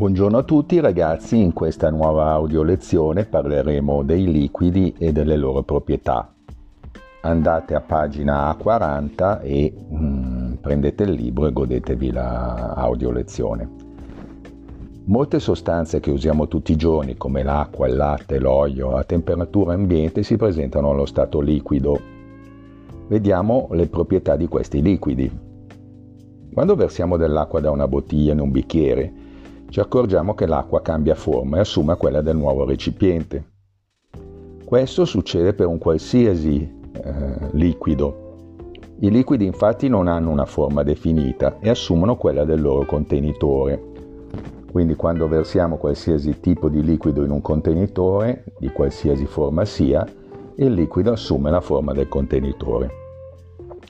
Buongiorno a tutti ragazzi, in questa nuova audio lezione parleremo dei liquidi e delle loro proprietà. Andate a pagina 40 e mm, prendete il libro e godetevi la audio lezione. Molte sostanze che usiamo tutti i giorni come l'acqua, il latte, l'olio a temperatura ambiente si presentano allo stato liquido. Vediamo le proprietà di questi liquidi. Quando versiamo dell'acqua da una bottiglia in un bicchiere, ci accorgiamo che l'acqua cambia forma e assume quella del nuovo recipiente. Questo succede per un qualsiasi eh, liquido. I liquidi infatti non hanno una forma definita e assumono quella del loro contenitore. Quindi quando versiamo qualsiasi tipo di liquido in un contenitore, di qualsiasi forma sia, il liquido assume la forma del contenitore.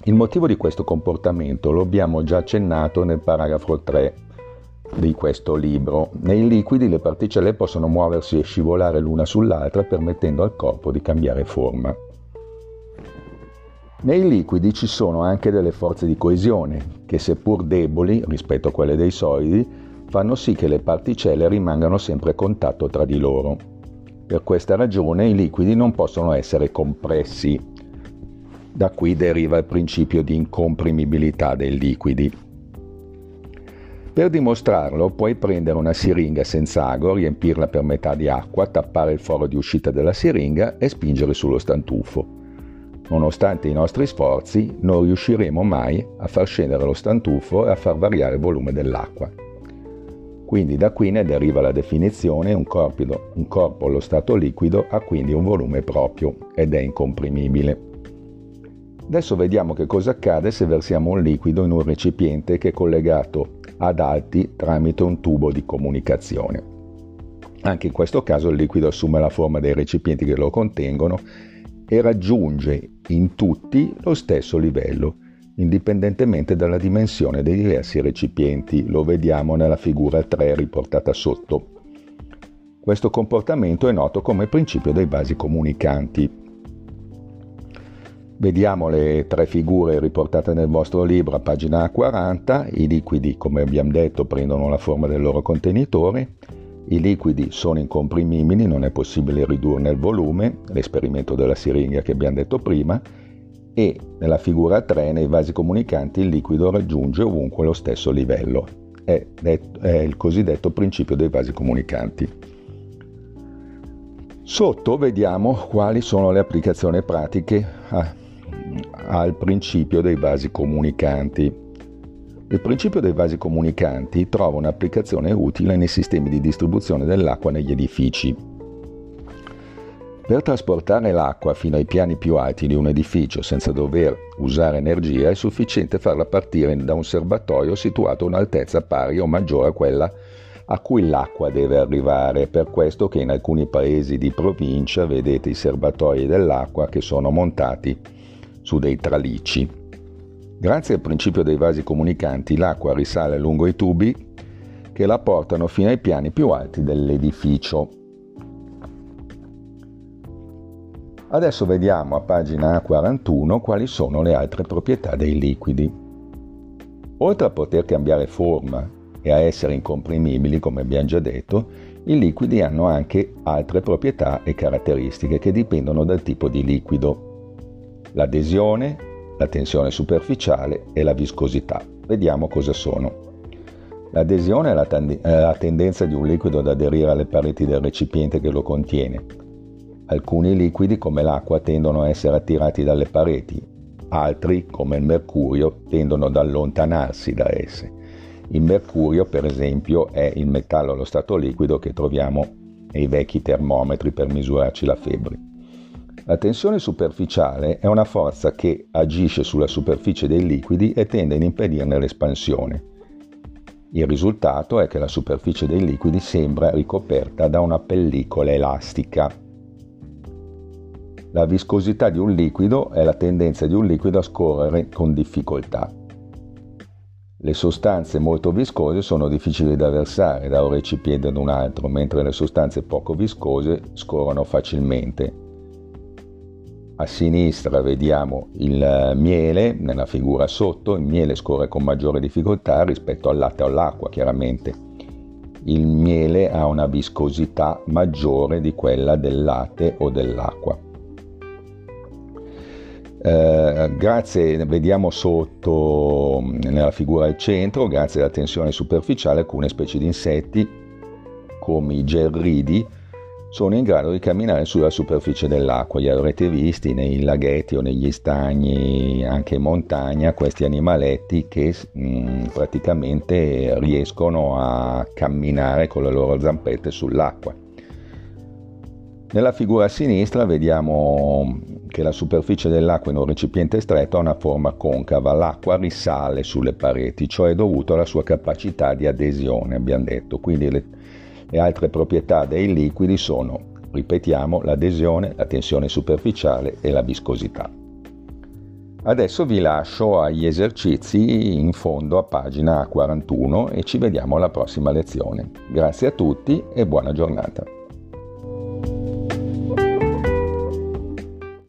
Il motivo di questo comportamento lo abbiamo già accennato nel paragrafo 3 di questo libro. Nei liquidi le particelle possono muoversi e scivolare l'una sull'altra permettendo al corpo di cambiare forma. Nei liquidi ci sono anche delle forze di coesione che seppur deboli rispetto a quelle dei solidi fanno sì che le particelle rimangano sempre a contatto tra di loro. Per questa ragione i liquidi non possono essere compressi. Da qui deriva il principio di incomprimibilità dei liquidi. Per dimostrarlo puoi prendere una siringa senza ago, riempirla per metà di acqua, tappare il foro di uscita della siringa e spingere sullo stantufo. Nonostante i nostri sforzi, non riusciremo mai a far scendere lo stantufo e a far variare il volume dell'acqua. Quindi da qui ne deriva la definizione un corpo, un corpo allo stato liquido ha quindi un volume proprio ed è incomprimibile. Adesso vediamo che cosa accade se versiamo un liquido in un recipiente che è collegato ad alti tramite un tubo di comunicazione. Anche in questo caso il liquido assume la forma dei recipienti che lo contengono e raggiunge in tutti lo stesso livello, indipendentemente dalla dimensione dei diversi recipienti. Lo vediamo nella figura 3 riportata sotto. Questo comportamento è noto come principio dei vasi comunicanti Vediamo le tre figure riportate nel vostro libro a pagina 40. I liquidi, come abbiamo detto, prendono la forma del loro contenitore. I liquidi sono incomprimibili, non è possibile ridurne il volume, l'esperimento della siringa che abbiamo detto prima, e nella figura 3, nei vasi comunicanti, il liquido raggiunge ovunque lo stesso livello. È, è il cosiddetto principio dei vasi comunicanti. Sotto vediamo quali sono le applicazioni pratiche a al principio dei vasi comunicanti. Il principio dei vasi comunicanti trova un'applicazione utile nei sistemi di distribuzione dell'acqua negli edifici. Per trasportare l'acqua fino ai piani più alti di un edificio senza dover usare energia è sufficiente farla partire da un serbatoio situato a un'altezza pari o maggiore a quella a cui l'acqua deve arrivare. Per questo che in alcuni paesi di provincia vedete i serbatoi dell'acqua che sono montati su dei tralicci. Grazie al principio dei vasi comunicanti l'acqua risale lungo i tubi che la portano fino ai piani più alti dell'edificio. Adesso vediamo a pagina 41 quali sono le altre proprietà dei liquidi. Oltre a poter cambiare forma e a essere incomprimibili, come abbiamo già detto, i liquidi hanno anche altre proprietà e caratteristiche che dipendono dal tipo di liquido l'adesione, la tensione superficiale e la viscosità. Vediamo cosa sono. L'adesione è la, tend- la tendenza di un liquido ad aderire alle pareti del recipiente che lo contiene. Alcuni liquidi, come l'acqua, tendono a essere attirati dalle pareti, altri, come il mercurio, tendono ad allontanarsi da esse. Il mercurio, per esempio, è il metallo allo stato liquido che troviamo nei vecchi termometri per misurarci la febbre. La tensione superficiale è una forza che agisce sulla superficie dei liquidi e tende ad impedirne l'espansione. Il risultato è che la superficie dei liquidi sembra ricoperta da una pellicola elastica. La viscosità di un liquido è la tendenza di un liquido a scorrere con difficoltà. Le sostanze molto viscose sono difficili da versare da un recipiente ad un altro, mentre le sostanze poco viscose scorrono facilmente. A sinistra vediamo il miele, nella figura sotto, il miele scorre con maggiore difficoltà rispetto al latte o all'acqua, chiaramente. il miele ha una viscosità maggiore di quella del latte o dell'acqua. Eh, grazie, vediamo sotto nella figura al centro, grazie alla tensione superficiale, alcune specie di insetti come i gerridi sono in grado di camminare sulla superficie dell'acqua. Li avrete visti nei laghetti o negli stagni, anche in montagna, questi animaletti che mh, mm, praticamente riescono a camminare con le loro zampette sull'acqua. Nella figura a sinistra vediamo che la superficie dell'acqua in un recipiente stretto ha una forma concava, l'acqua risale sulle pareti, ciò è dovuto alla sua capacità di adesione, abbiamo detto. Quindi le, le altre proprietà dei liquidi sono, ripetiamo, l'adesione, la tensione superficiale e la viscosità. Adesso vi lascio agli esercizi in fondo a pagina 41 e ci vediamo alla prossima lezione. Grazie a tutti e buona giornata.